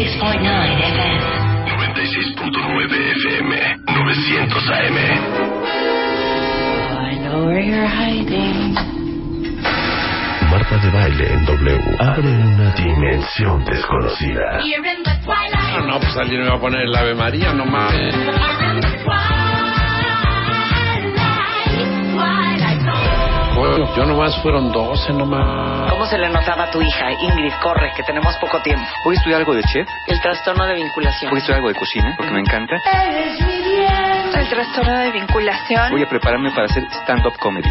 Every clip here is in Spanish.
96.9 FM. 96.9 FM, 900 AM. I know where you're hiding. Marta de baile en W. Abre una dimensión desconocida. No, no, pues alguien me va a poner el Ave María, no yo nomás fueron 12 nomás. ¿Cómo se le notaba a tu hija? Ingrid, corre, que tenemos poco tiempo. ¿Voy a estudiar algo de chef? El trastorno de vinculación. ¿Voy a estudiar algo de cocina? Porque me encanta. El trastorno de vinculación. Voy a prepararme para hacer stand-up comedy.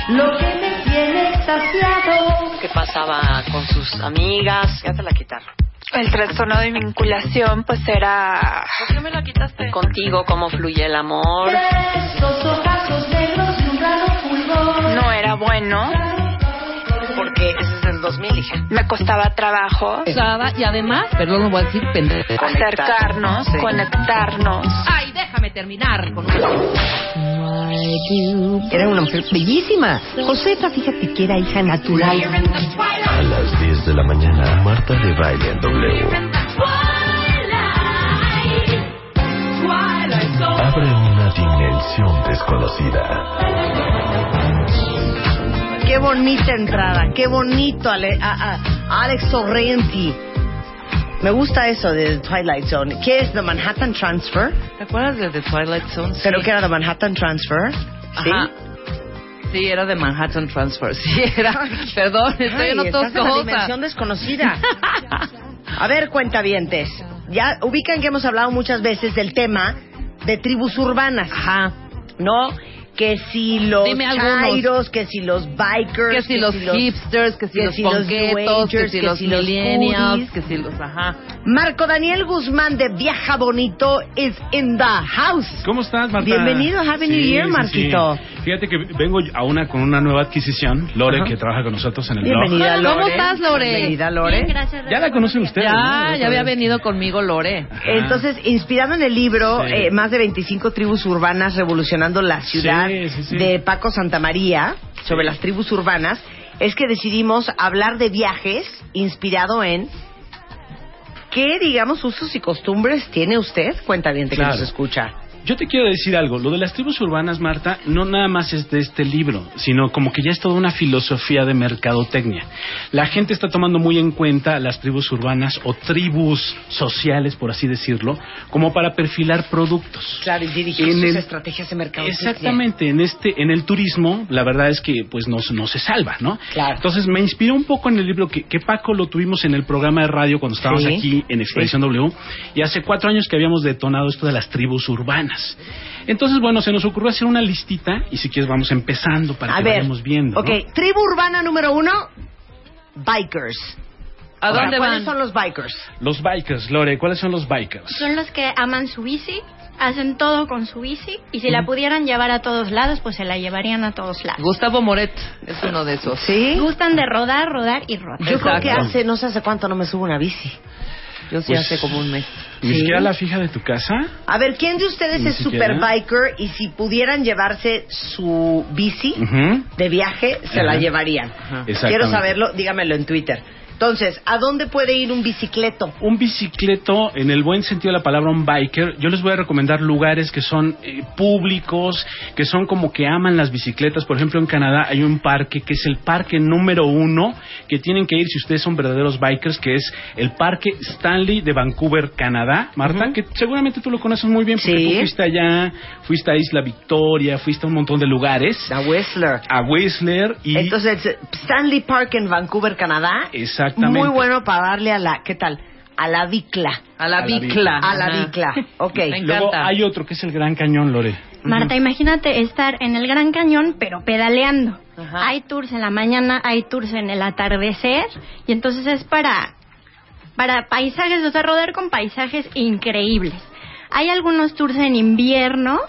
¿Qué pasaba con sus amigas? Ya te la quitaron. El trastorno de vinculación, pues era. ¿Por qué me la quitaste? Contigo, cómo fluye el amor. No era bueno. Porque ese es del 2000, hija. Me costaba trabajo Usaba y además, perdón, no voy a decir pendejo. acercarnos, Sí. conectarnos. Ay, déjame terminar con Era una mujer bellísima. Josefa, fíjate que era hija natural. A las 10 de la mañana, Marta de baile en W. Abre una dimensión desconocida. Qué bonita entrada, qué bonito Ale- a- a- Alex Sorrenti. Me gusta eso de Twilight Zone. ¿Qué es The Manhattan Transfer? ¿Te acuerdas de The Twilight Zone? Sí. ¿Pero que era The Manhattan Transfer? ¿Sí? Ajá. Sí, era de Manhattan Transfer. Sí, era. Perdón, estoy Ay, en otras estás en la cosas. dimensión desconocida. A ver, cuentavientes. Ya ubican que hemos hablado muchas veces del tema de tribus urbanas. Ajá. ¿No? Que si los Dime algunos. chairos, que si los bikers, Que si los hipsters, que si que los si ponquetos, que si que los millennials, que si los... Ajá. Marco Daniel Guzmán de Viaja Bonito is in the house. ¿Cómo estás, Marta? Bienvenido, Happy New Year, Marquito. Fíjate que vengo a una con una nueva adquisición, Lore, Ajá. que trabaja con nosotros en el Bienvenida, ¿Cómo Lore. estás, Lore? Bienvenida, Lore. blog. Ya la conocen ustedes, Ya, ¿no? ya había venido conmigo Lore. Ajá. Entonces, inspirado en el libro Sí. eh, Más de 25 tribus urbanas revolucionando la ciudad Sí, sí, sí. de Paco Santamaría sobre las tribus urbanas, es que decidimos hablar de viajes inspirado en qué, digamos, usos y costumbres tiene usted. Cuenta bien que Claro. nos escucha. Yo te quiero decir algo. Lo de las tribus urbanas, Marta, no nada más es de este libro, sino como que ya es toda una filosofía de mercadotecnia. La gente está tomando muy en cuenta las tribus urbanas o tribus sociales, por así decirlo, como para perfilar productos. Claro, y dirigir En sus el- estrategias de mercado. Exactamente, en este, en el turismo, la verdad es que pues no, no se salva, ¿no? Claro. Entonces me inspiró un poco en el libro que, que Paco lo tuvimos en el programa de radio cuando estábamos Sí. aquí en Expedición W, y hace cuatro años que habíamos detonado esto de las tribus urbanas. Entonces, bueno, se nos ocurrió hacer una listita, y si quieres vamos empezando para A que ver, vayamos viendo. ¿no? ok, tribu urbana número uno, bikers. ¿A Ahora, dónde ¿Cuáles van? son los bikers? Los bikers, Lore, ¿cuáles son los bikers? Son los que aman su bici, hacen todo con su bici y si la pudieran llevar a todos lados, pues se la llevarían a todos lados. Gustavo Moret es uno de esos. ¿Sí? Gustan de rodar, rodar y rodar. Yo creo que hace, no sé hace cuánto no me subo una bici. Yo sí Pues- hace como un mes. ¿Ni Sí. siquiera la fija de tu casa? A ver, ¿quién de ustedes Ni es super biker y si pudieran llevarse su bici de viaje, se la llevarían? Quiero saberlo, dígamelo en Twitter. Entonces, ¿a dónde puede ir un bicicleto? Un bicicleto, en el buen sentido de la palabra, un biker, yo les voy a recomendar lugares que son eh, públicos, que son como que aman las bicicletas. Por ejemplo, en Canadá hay un parque que es el parque número uno, que tienen que ir si ustedes son verdaderos bikers, que es el Parque Stanley de Vancouver, Canadá. Marta, que seguramente tú lo conoces muy bien porque Sí. tú fuiste allá, fuiste a Isla Victoria, fuiste a un montón de lugares. A Whistler. A Whistler y... Entonces, Stanley Park en Vancouver, Canadá. Exactamente. Muy bueno para darle a la, ¿qué tal? A la bicla. A la bicla. A la bicla. Ok. Me Luego encanta. hay otro que es el Gran Cañón, Lore. Marta, imagínate estar en el Gran Cañón, pero pedaleando. Ajá. Hay tours en la mañana, hay tours en el atardecer, y entonces es para, para paisajes, o sea, rodar con paisajes increíbles. Hay algunos tours en invierno,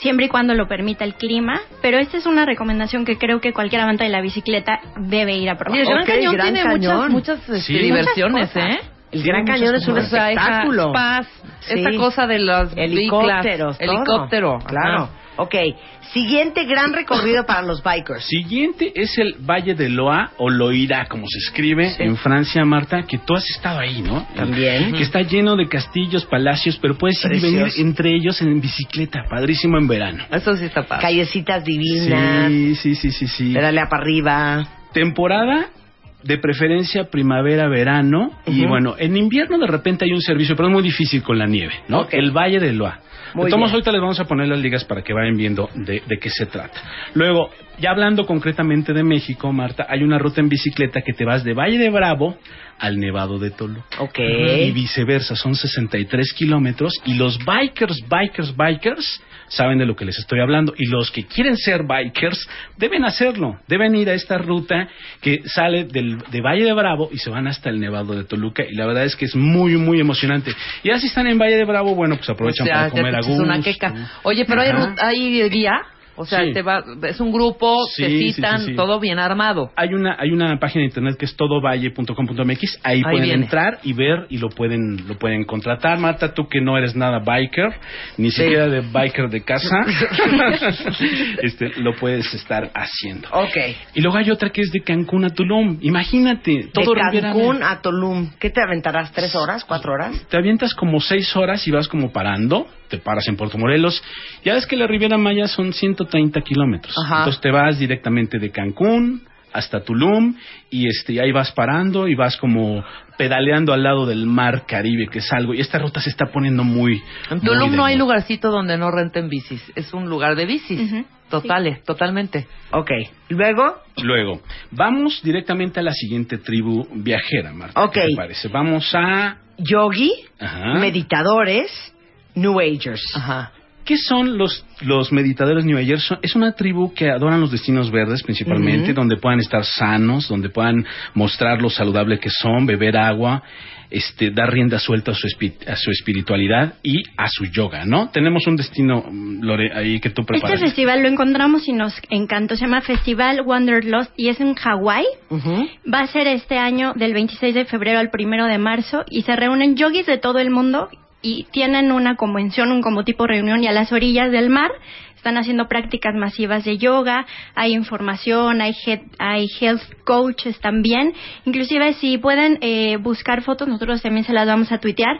siempre y cuando lo permita el clima, pero esta es una recomendación que creo que cualquier amante de la bicicleta debe ir a probar. Y el Gran Ok, Cañón Gran tiene Cañón. muchas, muchas este, Sí. diversiones, Muchas ¿eh? El Gran Cañón es un O sea, esa espectáculo. paz, Sí. esa cosa de las Helicópteros, helicóptero, Claro. ajá. Ok, siguiente gran recorrido para los bikers. Siguiente es el Valle de Loa o Loira, como se escribe en Francia, Marta, que tú has estado ahí, ¿no? También. Que está lleno de castillos, palacios, pero puedes ir y venir entre ellos en bicicleta, padrísimo en verano. Eso sí está padre. Callecitas divinas, Sí, sí, sí, sí, sí. pedalea para arriba. Temporada de preferencia primavera, verano y bueno, en invierno de repente hay un servicio, pero es muy difícil con la nieve, ¿no? El Valle de Loa. Bien. ahorita les vamos a poner las ligas para que vayan viendo de, de qué se trata. Luego, ya hablando concretamente de México, Marta, hay una ruta en bicicleta que te vas de Valle de Bravo al Nevado de Toluca. Ok. Y viceversa, son 63 kilómetros y los bikers, bikers, bikers saben de lo que les estoy hablando y los que quieren ser bikers deben hacerlo, deben ir a esta ruta que sale del, de Valle de Bravo y se van hasta el Nevado de Toluca y la verdad es que es muy, muy emocionante. Y así están en Valle de Bravo, bueno, pues aprovechan O sea, para comer a gusto. Oye, pero hay, Ajá. hay guía. O sea, Sí. te va, es un grupo, Sí, te citan, sí, todo bien armado. Hay una, hay una página de internet que es todovalle.com.mx, ahí, Ahí pueden viene. entrar y ver y lo pueden, lo pueden contratar. Marta, tú que no eres nada biker, ni siquiera de biker de casa, este, lo puedes estar haciendo. Ok. Y luego hay otra que es de Cancún a Tulum. Imagínate, todo de Cancún a Tulum. ¿Qué te aventarás? ¿Tres horas? ¿Cuatro horas? Te avientas como seis horas y vas como parando, te paras en Puerto Morelos. Ya ves que la Riviera Maya son 130 kilómetros. Ajá. Entonces te vas directamente de Cancún hasta Tulum y este y ahí vas parando y vas como pedaleando al lado del mar Caribe, que es algo. Y esta ruta se está poniendo muy. En Tulum no hay lugarcito donde no renten bicis. Es un lugar de bicis. Ujú. Totales, totalmente. Ok. Luego, Luego, vamos directamente a la siguiente tribu viajera, Marta. Ok. ¿Qué te parece? Vamos a. yogi, Ajá. meditadores, New Agers. Ajá. ¿Qué son los, los meditadores New Agers? Es una tribu que adoran los destinos verdes principalmente, donde puedan estar sanos, donde puedan mostrar lo saludable que son, beber agua, este, dar rienda suelta a su, espi- a su espiritualidad y a su yoga, ¿no? Tenemos un destino, Lore, ahí que tú Este preparas. festival lo encontramos y nos encantó. Se llama Festival Wanderlust y es en Hawái. Va a ser este año del 26 de febrero al 1 de marzo y se reúnen yogis de todo el mundo y tienen una convención, un como tipo reunión y a las orillas del mar están haciendo prácticas masivas de yoga, hay información, hay, he- hay health coaches también. Inclusive si pueden eh, buscar fotos, nosotros también se las vamos a tuitear.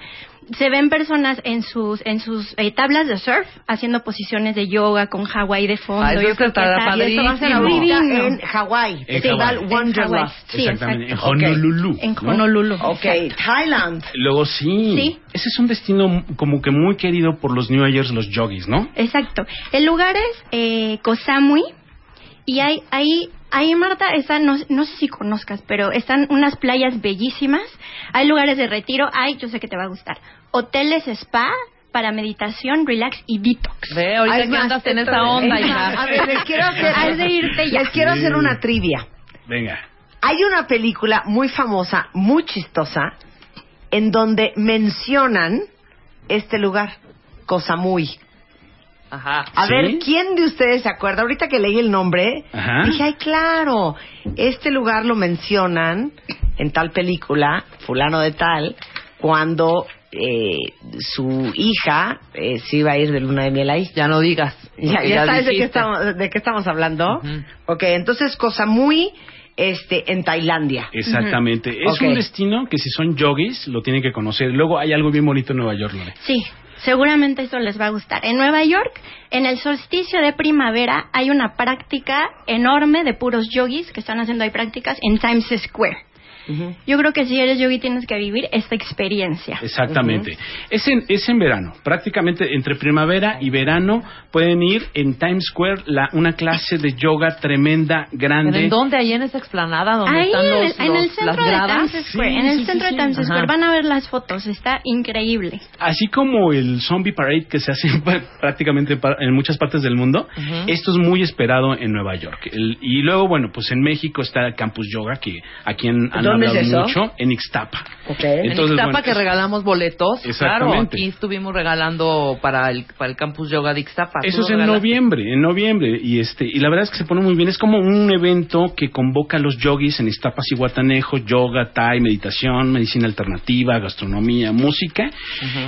Se ven personas en sus en sus eh, tablas de surf haciendo posiciones de yoga con Hawái de fondo. Ah, eso Yo está creo que está- en Hawái. En Festival Hawái. Wanderlust. En. Sí, Exactamente, exacto. en Honolulu. En ¿no? Honolulu. Ok. Thailand. Luego sí. Sí. Ese es un destino como que muy querido por los New Agers, los yogis, ¿no? Exacto. El lugar es eh, Koh Samui y hay ahí ahí Marta están no, no sé si conozcas, pero están unas playas bellísimas. Hay lugares de retiro, hay, yo sé que te va a gustar. Hoteles spa para meditación, relax y detox. Ve, ahorita que andas en esa onda, hija. A ver, les quiero hacer, Has de irte ya. les quiero hacer una trivia. Venga. Hay una película muy famosa, muy chistosa, en donde mencionan este lugar, Cosa Muy. Ajá. A ¿Sí? ver, ¿quién de ustedes se acuerda? Ahorita que leí el nombre, Ajá. dije, ay, claro, este lugar lo mencionan en tal película, fulano de tal, cuando eh, su hija eh, se iba a ir de luna de miel ahí. Ya no digas. Ya, sabes de qué, estamos, de qué estamos hablando. Ujú. Ok, entonces cosa muy este, en Tailandia. Exactamente. Es un destino que si son yogis lo tienen que conocer. Luego hay algo bien bonito en Nueva York, Lore. Sí, seguramente eso les va a gustar. En Nueva York, en el solsticio de primavera, hay una práctica enorme de puros yogis que están haciendo ahí prácticas en Times Square. Yo creo que si eres yogi tienes que vivir esta experiencia. Exactamente. es, en, es en verano. Prácticamente entre primavera y verano pueden ir en Times Square la, una clase de yoga tremenda, ¿Pero grande. en dónde? Ahí en esa explanada donde Ahí están en los, el, en el los- centro las de. Times Square, Sí, en el sí, centro sí, de Times. Square Ajá. van a ver las fotos, está increíble. Así como el Zombie Parade que se hace prácticamente en muchas partes del mundo, Ujú. esto es muy esperado en Nueva York. El- y luego, bueno, pues en México está el Campus Yoga, que aquí en ¿Dónde ¿Dónde hablado es eso? mucho, en Ixtapa. Ok. En Entonces, Ixtapa bueno, que es- regalamos boletos. Claro, aquí estuvimos regalando para el, para el campus yoga de Ixtapa. Eso ¿Tú es en regalaste? noviembre, en noviembre y este y la verdad es que se pone muy bien. Es como un evento que convoca a los yogis en Iztapas y Guatanejo, yoga, thai, meditación, medicina alternativa, gastronomía, música.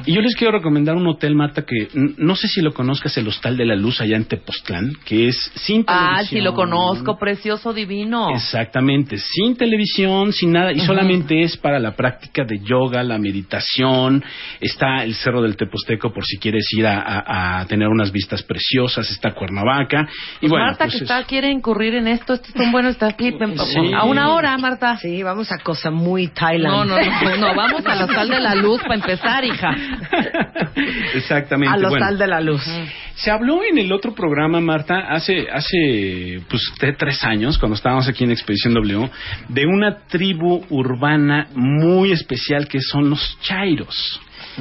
Y yo les quiero recomendar un hotel Mata que no sé si lo conozcas, el Hostal de la Luz allá en Tepoztlán, que es sin Ah, televisión. sí lo conozco, precioso, divino. Exactamente, sin televisión, sin nada, y solamente es para la práctica de yoga, la meditación. Está el Cerro del Teposteco por si quieres ir a, a- a tener unas vistas preciosas, está Cuernavaca. Y Pues bueno, Marta pues que es- está quiere incurrir en esto, esto es tan bueno, está aquí Sí. a una hora, Marta. Sí, vamos a cosa muy Thailand. No, no, no, no, vamos al hostal de la luz para empezar, hija. Exactamente. Al bueno. hostal de la luz. Se habló en el otro programa, Marta, hace, hace pues de tres años, cuando estábamos aquí en Expedición W, de una tribu urbana muy especial que son los chairos.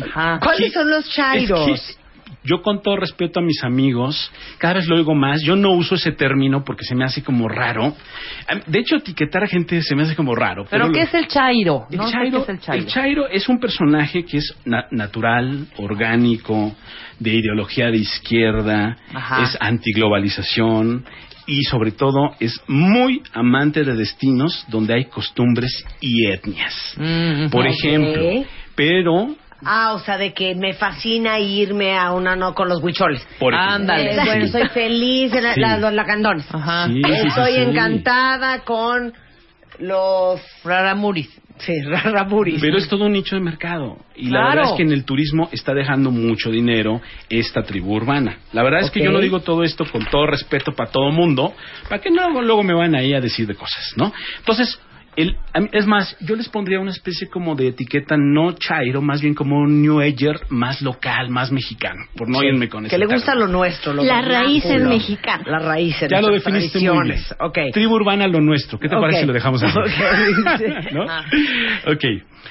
Ajá. ¿Cuáles son los chairos? Es que yo con todo respeto a mis amigos, cada vez lo oigo más, yo no uso ese término porque se me hace como raro. De hecho, etiquetar a gente se me hace como raro. ¿Pero lo- qué es el chairo? el No sé chairo, qué es el chairo. el chairo es un personaje que es na- natural, orgánico, de ideología de izquierda, Ajá. es antiglobalización y sobre todo es muy amante de destinos donde hay costumbres y etnias. Mm, Por ejemplo, pero Ah, o sea, de que me fascina irme a una no con los huicholes. por ejemplo, Ándale. Eh, bueno, soy feliz en la- Sí. la- los lacandones. Ajá. Sí, sí, sí, Estoy sí. encantada con los... Raramuris. Sí. Pero es todo un nicho de mercado. Y la verdad es que en el turismo está dejando mucho dinero esta tribu urbana. La verdad es que yo no digo todo esto con todo respeto para todo mundo, para que no luego me van ahí a decir de cosas, ¿no? Entonces, el, es más, yo les pondría una especie como de etiqueta no chairo, más bien como un New Ager más local, más mexicano, por no irme con eso. Que le gusta lo nuestro. Lo Las raíces mexicanas. Las raíces. Ya lo definiste muy bien. tradiciones. Ok. Tribu urbana lo nuestro. ¿Qué te Ok. parece si lo dejamos así? Ok. ¿No? Ah. Ok.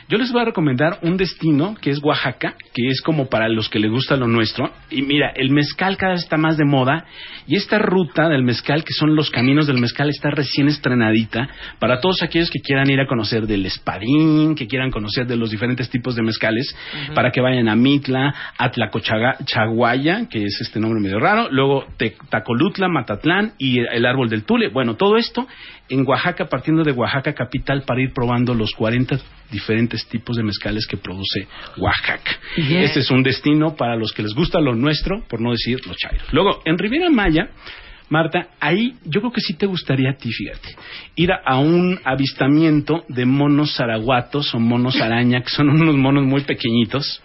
Yo les voy a recomendar un destino que es Oaxaca, que es como para los que les gusta lo nuestro. Y mira, el mezcal cada vez está más de moda. Y esta ruta del mezcal, que son los caminos del mezcal, está recién estrenadita para todos aquellos que quieran ir a conocer del espadín, que quieran conocer de los diferentes tipos de mezcales, para que vayan a Mitla, a Tlacochaguaya, que es este nombre medio raro, luego Te- Tacolutla, Matatlán y el árbol del Tule. Bueno, todo esto en Oaxaca, partiendo de Oaxaca capital, para ir probando los 40 diferentes tipos de mezcales que produce Oaxaca. Este es un destino para los que les gusta lo nuestro, por no decir los chairos. Luego, en Riviera Maya, Marta, ahí yo creo que sí te gustaría a ti, fíjate, ir a, a un avistamiento de monos zaraguatos o monos araña, que son unos monos muy pequeñitos,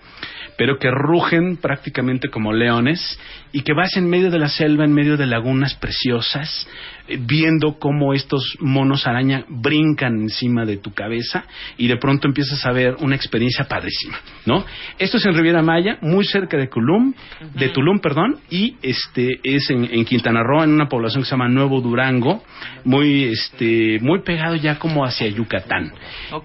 pero que rugen prácticamente como leones y que vas en medio de la selva, en medio de lagunas preciosas, viendo cómo estos monos araña brincan encima de tu cabeza y de pronto empiezas a ver una experiencia padrísima, ¿no? Esto es en Riviera Maya, muy cerca de Tulum, de Tulum, perdón, y este es en, en Quintana Roo, en una población que se llama Nuevo Durango, muy este muy pegado ya como hacia Yucatán.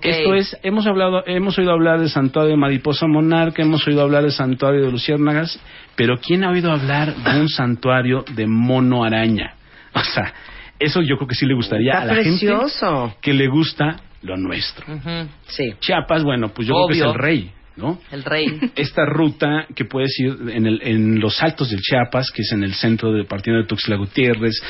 Esto es, hemos hablado, hemos oído hablar del santuario de Mariposa Monarca, hemos oído hablar del santuario de Luciérnagas, pero ¿quién ha oído hablar de un santuario de mono araña? O sea, eso yo creo que sí le gustaría Está a la precioso. gente que le gusta lo nuestro. Ujú. Sí. Chiapas, bueno, pues yo creo que es el rey, ¿no? El rey. Esta ruta que puedes ir en, el, en los altos del Chiapas, que es en el centro de partiendo de Tuxtla Gutiérrez,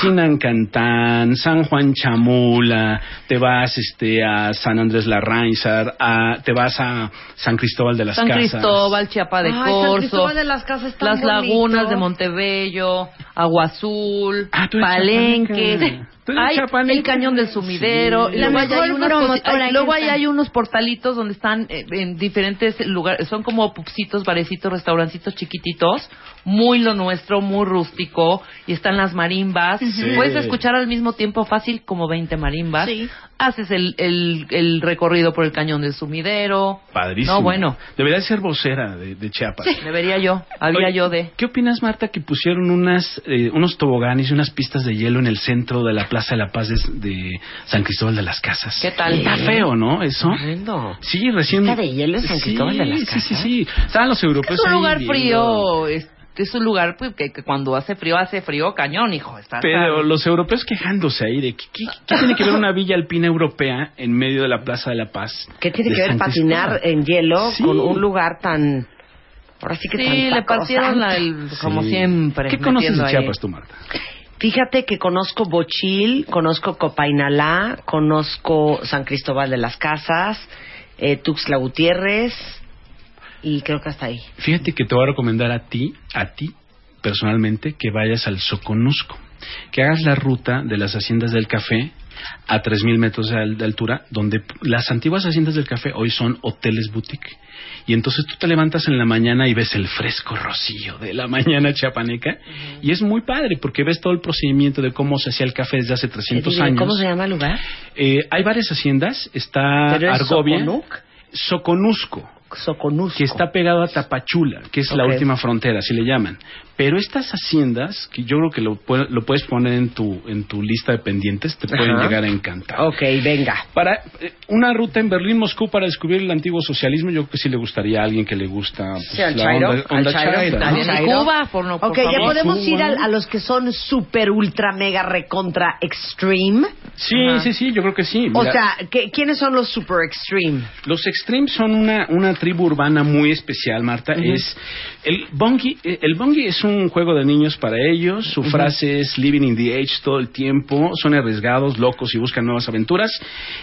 Sinancantán, San Juan Chamula, te vas este a San Andrés Larrainzar, a, te vas a San Cristóbal de las San Casas. Cristóbal, Chiapa de Ay, San Cristóbal de las Casas las lagunas de Montebello, Agua Azul, Ah, Palenque, hay el cañón del sumidero, Sí. y La luego, hay, unas luego unos portalitos donde están eh, en diferentes lugares, son como pupsitos, barecitos, restaurancitos chiquititos, muy lo nuestro, muy rústico, y están las marimbas, Sí. puedes escuchar al mismo tiempo fácil como 20 marimbas, Sí. haces el, el, el recorrido por el cañón del sumidero, Padrísimo. No, bueno. Debería ser vocera de, de Chiapas. debería yo, había Oye, yo de... ¿Qué opinas, Marta, que pusieron unas, eh, unos toboganes y unas pistas de hielo en el centro de la Plaza de la Paz de, de San Cristóbal de las Casas? ¿Qué tal? Está feo, ¿no? Eso. Horrendo. Sí, recién. ¿Pista de hielo San Sí, Cristóbal de las Sí, sí, Casas? sí. Estaban los europeos Es un ahí lugar viendo. frío, es- es un lugar pues, que, que cuando hace frío, hace frío cañón, hijo. Está Pero los europeos quejándose ahí de que, ¿qué, qué tiene que ver una villa alpina europea en medio de la Plaza de la Paz? ¿Qué tiene que ver San patinar Cristóbal? en hielo Sí. con un lugar tan... Ahora sí que tan Sí, le partieron la, el, como Sí. siempre. ¿Qué conoces de ahí. Chiapas tú, Marta? Fíjate que conozco Bochil, conozco Copainalá, conozco San Cristóbal de las Casas, eh, Tuxtla Gutiérrez y creo que hasta ahí. Fíjate que te voy a recomendar a ti, a ti personalmente, que vayas al Soconusco, que hagas la ruta de las haciendas del café a 3.000 metros de, al- de altura, donde las antiguas haciendas del café hoy son hoteles boutique. Y entonces tú te levantas en la mañana y ves el fresco rocío de la mañana chiapaneca. Y es muy padre porque ves todo el procedimiento de cómo se hacía el café desde hace 300 Dime, años. ¿Cómo se llama el lugar? Eh, hay varias haciendas. Está ¿Pero es Argovia. Soconuc? Soconusco Soconusco. que está pegado a Tapachula, que es la Ok. última frontera, así le llaman. Pero estas haciendas, que yo creo que lo, lo puedes poner en tu, en tu lista de pendientes, te pueden Ajá. llegar a encantar. Ok, venga. Para eh, una ruta en Berlín-Moscú para descubrir el antiguo socialismo, yo creo que sí le gustaría a alguien que le gusta pues, Sí, al la Chairo, onda, al onda Chairo, chaira, está ¿no? Chairo. Cuba, por, no, por Ok, ya podemos Cuba. ir a, a los que son super, ultra, mega, recontra, extreme. Sí, Ajá. sí, sí, yo creo que sí. O Mira, sea, ¿qué- ¿quiénes son los super extreme? Los Extremes son una, una tribu urbana muy especial, Marta. Es el bongi, eh, el bongi es un juego de niños para ellos. Su frase es living in the age todo el tiempo. Son arriesgados, locos y buscan nuevas aventuras.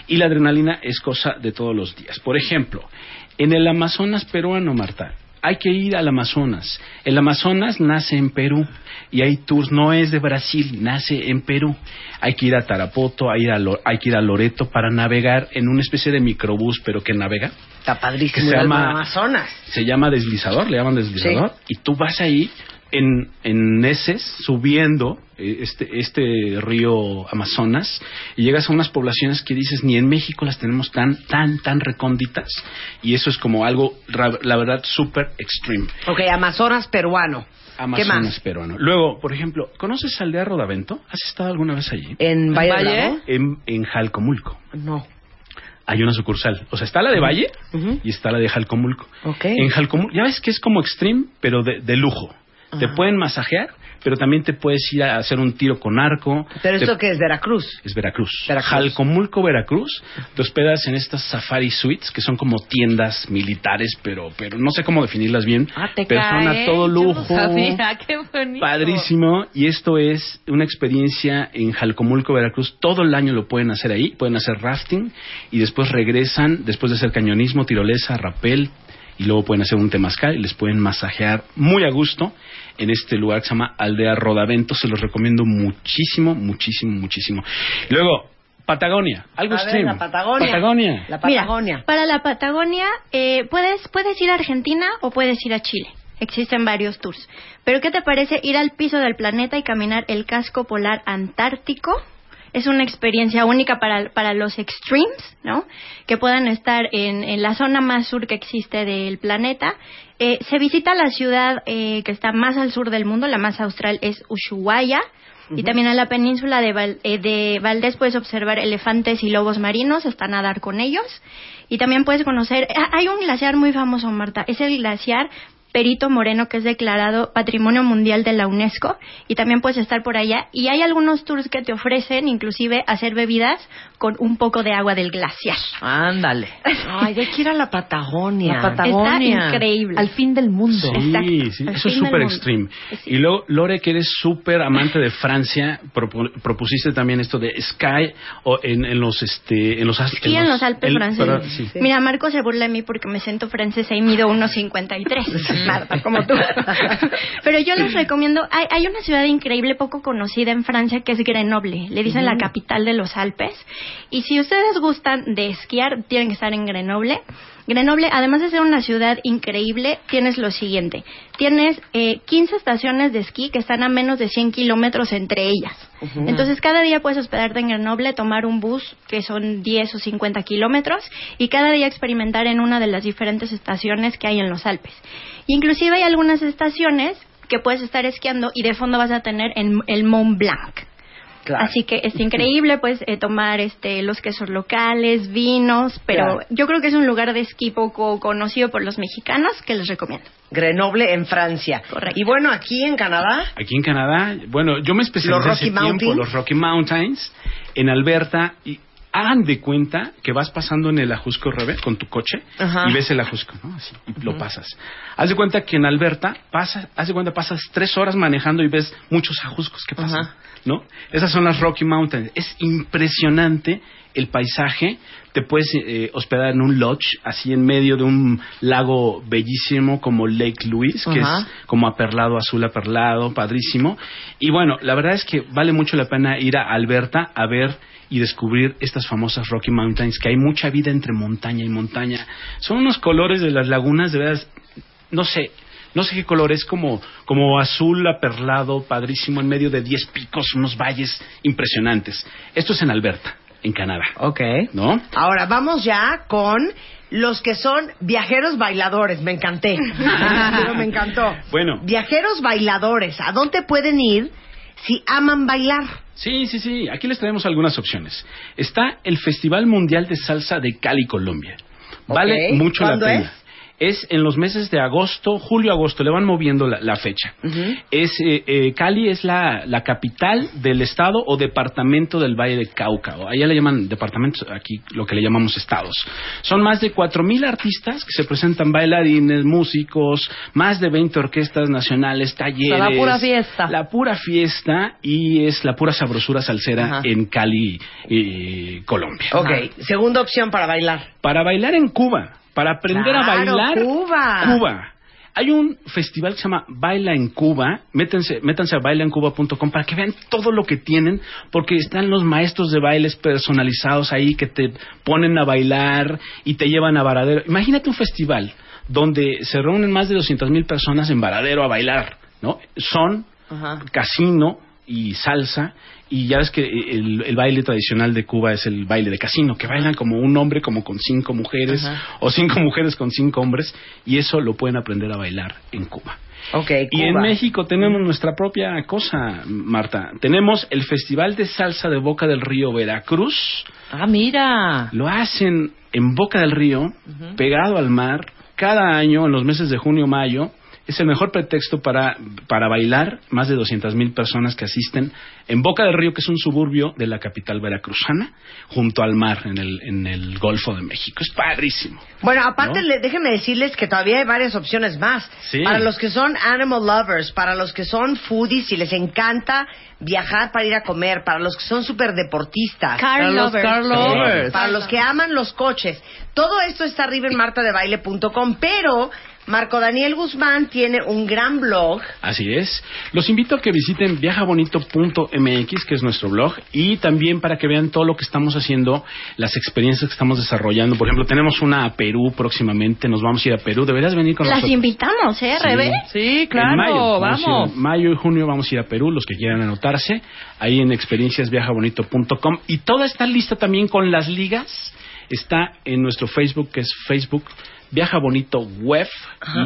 Y la adrenalina es cosa de todos los días. Por ejemplo, en el Amazonas peruano, Marta. Hay que ir al Amazonas. El Amazonas nace en Perú y hay tours, no es de Brasil, nace en Perú. Hay que ir a Tarapoto, hay, ir a Lo- hay que ir a Loreto para navegar en una especie de microbús, pero que navega Está padrísimo. Que se llama- Amazonas. se llama deslizador, le llaman deslizador, y tú vas ahí en, en heces subiendo eh, este, este río Amazonas y llegas a unas poblaciones que dices ni en México las tenemos tan, tan, tan recónditas y eso es como algo, ra- la verdad, súper extreme. Ok, Amazonas peruano. ¿Qué Amazonas más? peruano. Luego, por ejemplo, ¿conoces Aldea Rodavento? ¿Has estado alguna vez allí? ¿En Valle, Valle? En, en Jalcomulco. No. Hay una sucursal. O sea, está la de Valle y está la de Jalcomulco. Ok. En Jalcomulco, ya ves que es como extreme, pero de, de lujo. Te pueden masajear, pero también te puedes ir a hacer un tiro con arco. ¿Pero esto qué es? ¿Veracruz? Es Veracruz. Veracruz. Jalcomulco, Veracruz. Te hospedas en estas safari suites, que son como tiendas militares, pero pero no sé cómo definirlas bien. Ah, te pero son cae. a todo lujo. sabía, qué bonito. Padrísimo. Y esto es una experiencia en Jalcomulco, Veracruz. Todo el año lo pueden hacer ahí. Pueden hacer rafting y después regresan, después de hacer cañonismo, tirolesa, rapel. Y luego pueden hacer un temazcal y les pueden masajear muy a gusto en este lugar que se llama Aldea Rodavento. Se los recomiendo muchísimo, muchísimo, muchísimo. Luego, Patagonia. Algo A ver, extremo. la Patagonia. Patagonia. La Mira, Patagonia. para la Patagonia eh, puedes, puedes ir a Argentina o puedes ir a Chile. Existen varios tours. Pero ¿qué te parece ir al piso del planeta y caminar el casco polar antártico? Es una experiencia única para, para los extremes, ¿no? Que puedan estar en, en la zona más sur que existe del planeta. Eh, se visita la ciudad eh, que está más al sur del mundo, la más austral es Ushuaia. Y también en la península de, Val- eh, de Valdés puedes observar elefantes y lobos marinos, hasta nadar con ellos. Y también puedes conocer, hay un glaciar muy famoso, Marta, es el glaciar Perito Moreno, que es declarado Patrimonio Mundial de la UNESCO, y también puedes estar por allá. Y hay algunos tours que te ofrecen, inclusive, hacer bebidas con un poco de agua del glaciar. Ándale. Ay, de que ir a la Patagonia. La Patagonia. Está increíble. Al fin del mundo. Sí, sí, eso es súper extreme. Sí. Y luego, Lore, que eres súper amante de Francia, propu- propusiste también esto de Sky o en, en los este en los Sí, en los Alpes franceses. sí. Mira, Marco se burla de mí porque me siento francesa y mido 1,53. Marta, como tú. Pero yo les recomiendo, hay, hay una ciudad increíble, poco conocida en Francia, que es Grenoble. Le dicen la capital de los Alpes. Y si ustedes gustan de esquiar, tienen que estar en Grenoble. Grenoble, además de ser una ciudad increíble, tienes lo siguiente. Tienes eh, 15 estaciones de esquí que están a menos de 100 kilómetros entre ellas. Entonces, cada día puedes hospedarte en Grenoble, tomar un bus que son 10 o 50 kilómetros y cada día experimentar en una de las diferentes estaciones que hay en los Alpes. Inclusive hay algunas estaciones que puedes estar esquiando y de fondo vas a tener en- el Mont Blanc. Claro. Así que es increíble, pues, eh, tomar este los quesos locales, vinos, pero Claro. yo creo que es un lugar de esquí poco conocido por los mexicanos que les recomiendo. Grenoble en Francia. Correcto. Y bueno, aquí en Canadá, Aquí en Canadá, bueno, yo me especialicé Los Rocky hace tiempo Mountains. los Rocky Mountains, en Alberta, y hagan de cuenta que vas pasando en el Ajusco Rebe con tu coche Ajá. y ves el Ajusco, ¿no? Así, y lo pasas. Haz de cuenta que en Alberta, pasas, haz de cuenta, pasas tres horas manejando y ves muchos Ajuscos que pasan. ¿no? Esas son las Rocky Mountains. Es impresionante el paisaje. Te puedes eh, hospedar en un lodge, así en medio de un lago bellísimo como Lake Louise, que es como aperlado, azul aperlado, padrísimo. Y bueno, la verdad es que vale mucho la pena ir a Alberta a ver y descubrir estas famosas Rocky Mountains, que hay mucha vida entre montaña y montaña. Son unos colores de las lagunas, de veras, no sé, no sé qué color, es como, como azul aperlado, padrísimo, en medio de 10 picos, unos valles impresionantes. Esto es en Alberta, en Canadá. ok. ¿No? Ahora vamos ya con los que son viajeros bailadores. Me encanté. Pero me encantó. Bueno. Viajeros bailadores. ¿A dónde pueden ir si aman bailar? Sí, sí, sí. Aquí les traemos algunas opciones. Está el Festival Mundial de Salsa de Cali, Colombia. Vale mucho la ¿Cuándo pena. es? Es en los meses de agosto, julio, agosto, le van moviendo la, la fecha. Es eh, eh, Cali es la, la capital del estado o departamento del Valle de Cauca. o Allá le llaman departamentos, aquí lo que le llamamos estados. Son más de 4.000 artistas que se presentan, bailarines, músicos, más de 20 orquestas nacionales, talleres. la pura fiesta. La pura fiesta y es la pura sabrosura salsera en Cali, eh, Colombia. Ok. Segunda opción para bailar. Para bailar en Cuba, para aprender a bailar. Cuba. Cuba. Hay un festival que se llama Baila en Cuba. Métanse, métanse a bailaencuba.com para que vean todo lo que tienen, porque están los maestros de bailes personalizados ahí que te ponen a bailar y te llevan a Varadero. Imagínate un festival donde se reúnen más de 200 mil personas en Varadero a bailar, ¿no? Son Ajá. casino y salsa y ya ves que el, el baile tradicional de Cuba es el baile de casino que bailan como un hombre como con cinco mujeres Ajá. o cinco mujeres con cinco hombres y eso lo pueden aprender a bailar en Cuba. Ok, Y en. México tenemos nuestra propia cosa, Marta. Tenemos el Festival de Salsa de Boca del Río Veracruz. Ah, mira. Lo hacen en Boca del Río, pegado al mar, cada año en los meses de junio mayo. Es el mejor pretexto para, para bailar. Más de 200 mil personas que asisten en Boca del Río, que es un suburbio de la capital veracruzana, junto al mar, en el, en el Golfo de México. Es padrísimo. Bueno, aparte, ¿No? le- déjenme decirles que todavía hay varias opciones más. Sí. Para los que son animal lovers, para los que son foodies y les encanta viajar para ir a comer, para los que son súper deportistas. Car Para los lovers. car lovers. Para los que aman los coches. Todo esto está arriba en martadebaile.com, pero Marco Daniel Guzmán tiene un gran blog. Así es. Los invito a que visiten viajabonito.mx, que es nuestro blog, y también para que vean todo lo que estamos haciendo, las experiencias que estamos desarrollando. Por ejemplo, tenemos una a Perú próximamente, nos vamos a ir a Perú. Deberías venir con Las nosotros. invitamos, ¿eh, Rebe? Sí, claro, En mayo, vamos. mayo y junio vamos a ir a Perú, los que quieran anotarse, ahí en experienciasviajabonito.com. Y toda está lista también con las ligas. Está en nuestro Facebook, que es Facebook Viaja Bonito Web,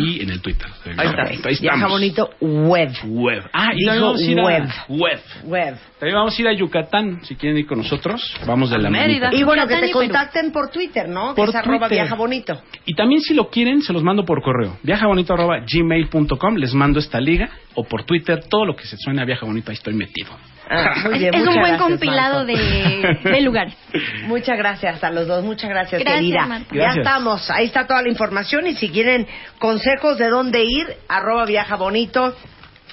y en el Twitter. Ahí está. Ahí Viaja bonito web. Web. Ah, y también vamos a ir a- web. web. Web. También vamos a ir a Yucatán, si quieren ir con nosotros. Vamos de la Mérida. manita. Y bueno, que te contacten por Twitter, ¿no? Por que es arroba Twitter. viaja bonito. Y también si lo quieren, se los mando por correo. Viajabonito.gmail.com, les mando esta liga. O por Twitter, todo lo que se suene a Viaja Bonito, ahí estoy metido. Ah, muy Es, bien, es un buen gracias, compilado de, de lugares. Muchas gracias a los dos, muchas gracias, Gracias, querida. Marta. Ya estamos, ahí está toda la información y si quieren consejos de dónde ir, arroba viaja bonito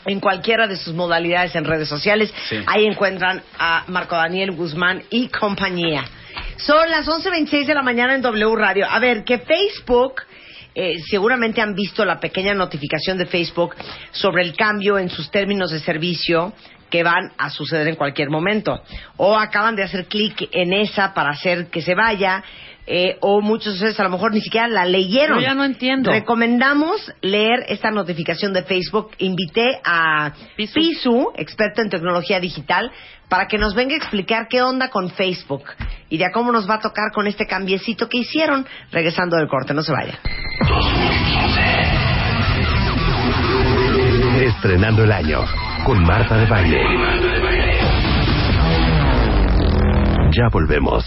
en cualquiera de sus modalidades en redes sociales, Sí. ahí encuentran a Marco Daniel Guzmán y compañía. Son las 11.26 de la mañana en W Radio. A ver, que Facebook... eh, seguramente han visto la pequeña notificación de Facebook sobre el cambio en sus términos de servicio que van a suceder en cualquier momento. O acaban de hacer clic en esa para hacer que se vaya, eh, o muchos de ustedes a lo mejor ni siquiera la leyeron. Yo ya no entiendo. Recomendamos leer esta notificación de Facebook. Invité a Pisu. Pisu, experta en tecnología digital, para que nos venga a explicar qué onda con Facebook y de a cómo nos va a tocar con este cambiecito que hicieron regresando del corte. No se vaya. Estrenando el año con Marta de Baile. Ya volvemos.